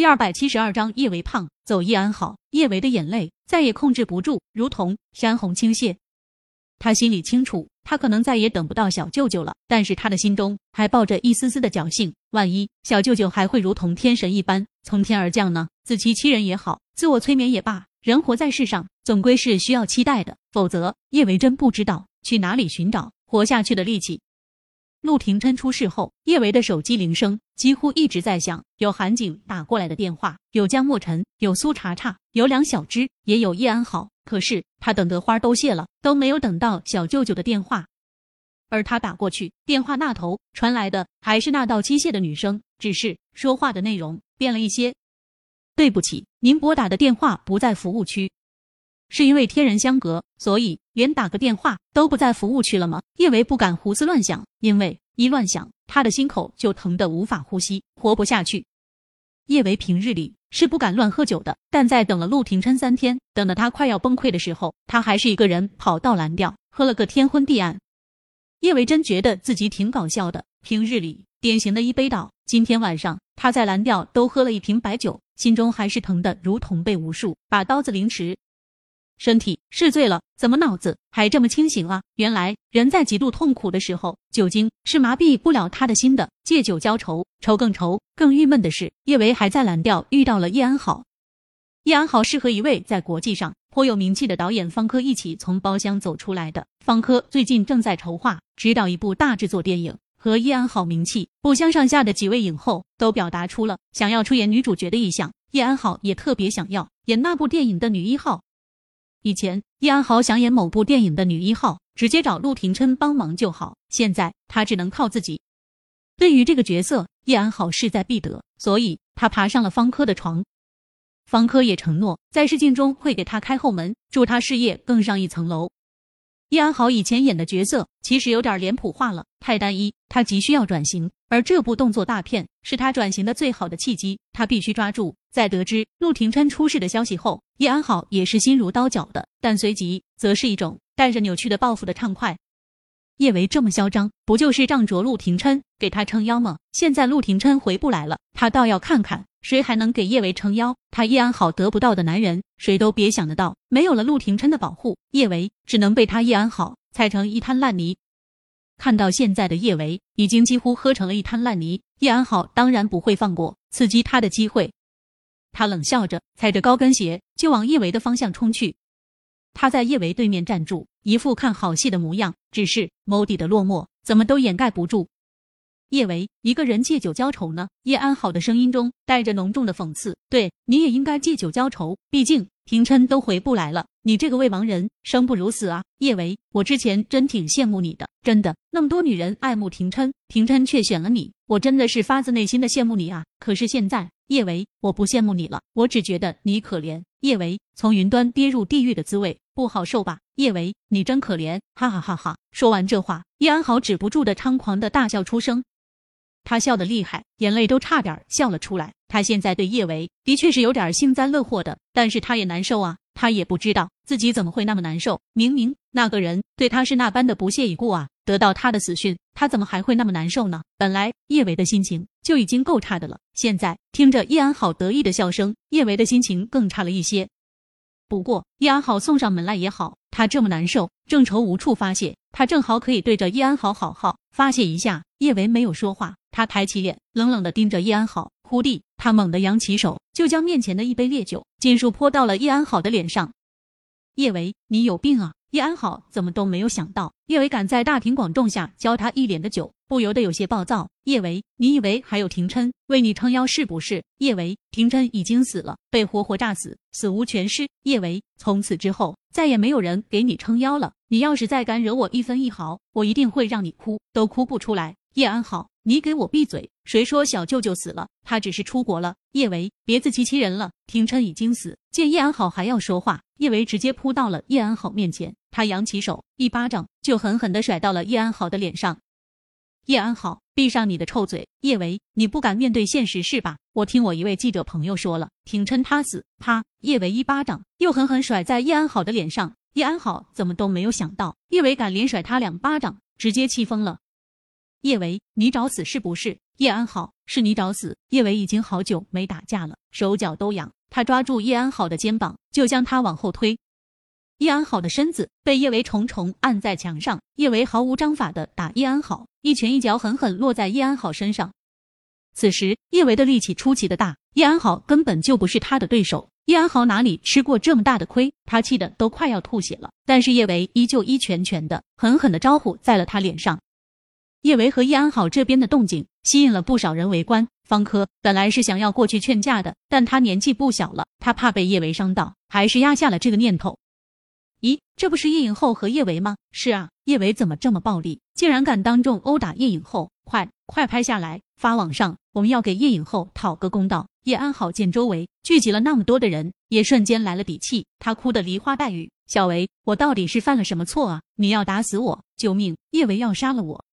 第二百七十二章叶维胖走叶安好，叶维的眼泪再也控制不住，如同山洪倾泻。他心里清楚，他可能再也等不到小舅舅了，但是他的心中还抱着一丝丝的侥幸，万一小舅舅还会如同天神一般从天而降呢？自欺欺人也好，自我催眠也罢，人活在世上，总归是需要期待的，否则叶维真不知道去哪里寻找活下去的力气。陆廷琛出事后，叶维的手机铃声几乎一直在响，有韩景打过来的电话，有江墨尘，有苏茶茶，有梁小芝，也有叶安好。可是他等的花都谢了，都没有等到小舅舅的电话。而他打过去，电话那头传来的还是那道机械的女声，只是说话的内容变了一些。对不起，您拨打的电话不在服务区。是因为天人相隔，所以连打个电话都不在服务区了吗？叶维不敢胡思乱想，因为一乱想，他的心口就疼得无法呼吸，活不下去。叶维平日里是不敢乱喝酒的，但在等了陆廷琛三天，等得他快要崩溃的时候，他还是一个人跑到蓝调喝了个天昏地暗。叶维真觉得自己挺搞笑的，平日里典型的一杯倒，今天晚上他在蓝调都喝了一瓶白酒，心中还是疼的如同被无数把刀子凌迟。身体是醉了，怎么脑子还这么清醒啊？原来人在极度痛苦的时候，酒精是麻痹不了他的心的。借酒浇愁，愁更愁。更郁闷的是，叶维还在蓝调遇到了叶安好。叶安好是和一位在国际上颇有名气的导演方科一起从包厢走出来的。方科最近正在筹划指导一部大制作电影，和叶安好名气不相上下的几位影后都表达出了想要出演女主角的意向。叶安好也特别想要演那部电影的女一号。以前叶安好想演某部电影的女一号，直接找陆廷琛帮忙就好。现在他只能靠自己。对于这个角色，叶安好势在必得，所以他爬上了方科的床。方科也承诺在试镜中会给他开后门，助他事业更上一层楼。叶安好以前演的角色其实有点脸谱化了，太单一，他急需要转型。而这部动作大片是他转型的最好的契机，他必须抓住。在得知陆廷琛出事的消息后，叶安好也是心如刀绞的，但随即则是一种带着扭曲的报复的畅快。叶维这么嚣张，不就是仗着陆廷琛给他撑腰吗？现在陆廷琛回不来了，他倒要看看谁还能给叶维撑腰。他叶安好得不到的男人，谁都别想得到。没有了陆廷琛的保护，叶维只能被他叶安好踩成一滩烂泥。看到现在的叶维已经几乎喝成了一滩烂泥，叶安好当然不会放过刺激他的机会。他冷笑着，踩着高跟鞋就往叶维的方向冲去。他在叶维对面站住，一副看好戏的模样，只是眸底的落寞怎么都掩盖不住。叶维一个人借酒浇愁呢？叶安好的声音中带着浓重的讽刺。对，你也应该借酒浇愁，毕竟廷琛都回不来了，你这个未亡人生不如死啊！叶维，我之前真挺羡慕你的，真的，那么多女人爱慕廷琛，廷琛却选了你，我真的是发自内心的羡慕你啊！可是现在。叶维，我不羡慕你了，我只觉得你可怜。叶维，从云端跌入地狱的滋味不好受吧？叶维，你真可怜，哈哈哈哈！说完这话，叶安好止不住的猖狂的大笑出声，他笑得厉害，眼泪都差点笑了出来。他现在对叶维的确是有点幸灾乐祸的，但是他也难受啊。他也不知道自己怎么会那么难受，明明那个人对他是那般的不屑一顾啊，得到他的死讯，他怎么还会那么难受呢？本来叶维的心情就已经够差的了，现在听着叶安好得意的笑声，叶维的心情更差了一些。不过叶安好送上门来也好，他这么难受，正愁无处发泄，他正好可以对着叶安好好好发泄一下。叶维没有说话，他抬起脸，冷冷的盯着叶安好。忽地，他猛地扬起手，就将面前的一杯烈酒尽数泼到了叶安好的脸上。叶维，你有病啊！叶安好怎么都没有想到，叶维敢在大庭广众下浇他一脸的酒，不由得有些暴躁。叶维，你以为还有廷琛为你撑腰是不是？叶维，廷琛已经死了，被活活炸死，死无全尸。叶维，从此之后再也没有人给你撑腰了。你要是再敢惹我一分一毫，我一定会让你哭都哭不出来。叶安好。你给我闭嘴！谁说小舅舅死了？他只是出国了。叶维，别自欺欺人了。廷琛已经死。见叶安好还要说话，叶维直接扑到了叶安好面前，他扬起手，一巴掌就狠狠地甩到了叶安好的脸上。叶安好，闭上你的臭嘴！叶维，你不敢面对现实是吧？我听我一位记者朋友说了，廷琛他死。啪！叶维一巴掌又狠狠甩在叶安好的脸上。叶安好怎么都没有想到，叶维敢连甩他两巴掌，直接气疯了。叶维，你找死是不是？叶安好，是你找死！叶维已经好久没打架了，手脚都痒。他抓住叶安好的肩膀，就将他往后推。叶安好的身子被叶维重重按在墙上，叶维毫无章法的打叶安好，一拳一脚狠狠落在叶安好身上。此时叶维的力气出奇的大，叶安好根本就不是他的对手。叶安好哪里吃过这么大的亏，他气得都快要吐血了。但是叶维依旧一拳拳的狠狠的招呼在了他脸上。叶维和叶安好这边的动静吸引了不少人围观。方科本来是想要过去劝架的，但他年纪不小了，他怕被叶维伤到，还是压下了这个念头。咦，这不是叶影后和叶维吗？是啊，叶维怎么这么暴力，竟然敢当众殴打叶影后？快快拍下来发网上，我们要给叶影后讨个公道。叶安好见周围聚集了那么多的人，也瞬间来了底气，他哭得梨花带雨。小维，我到底是犯了什么错啊？你要打死我！救命！叶维要杀了我！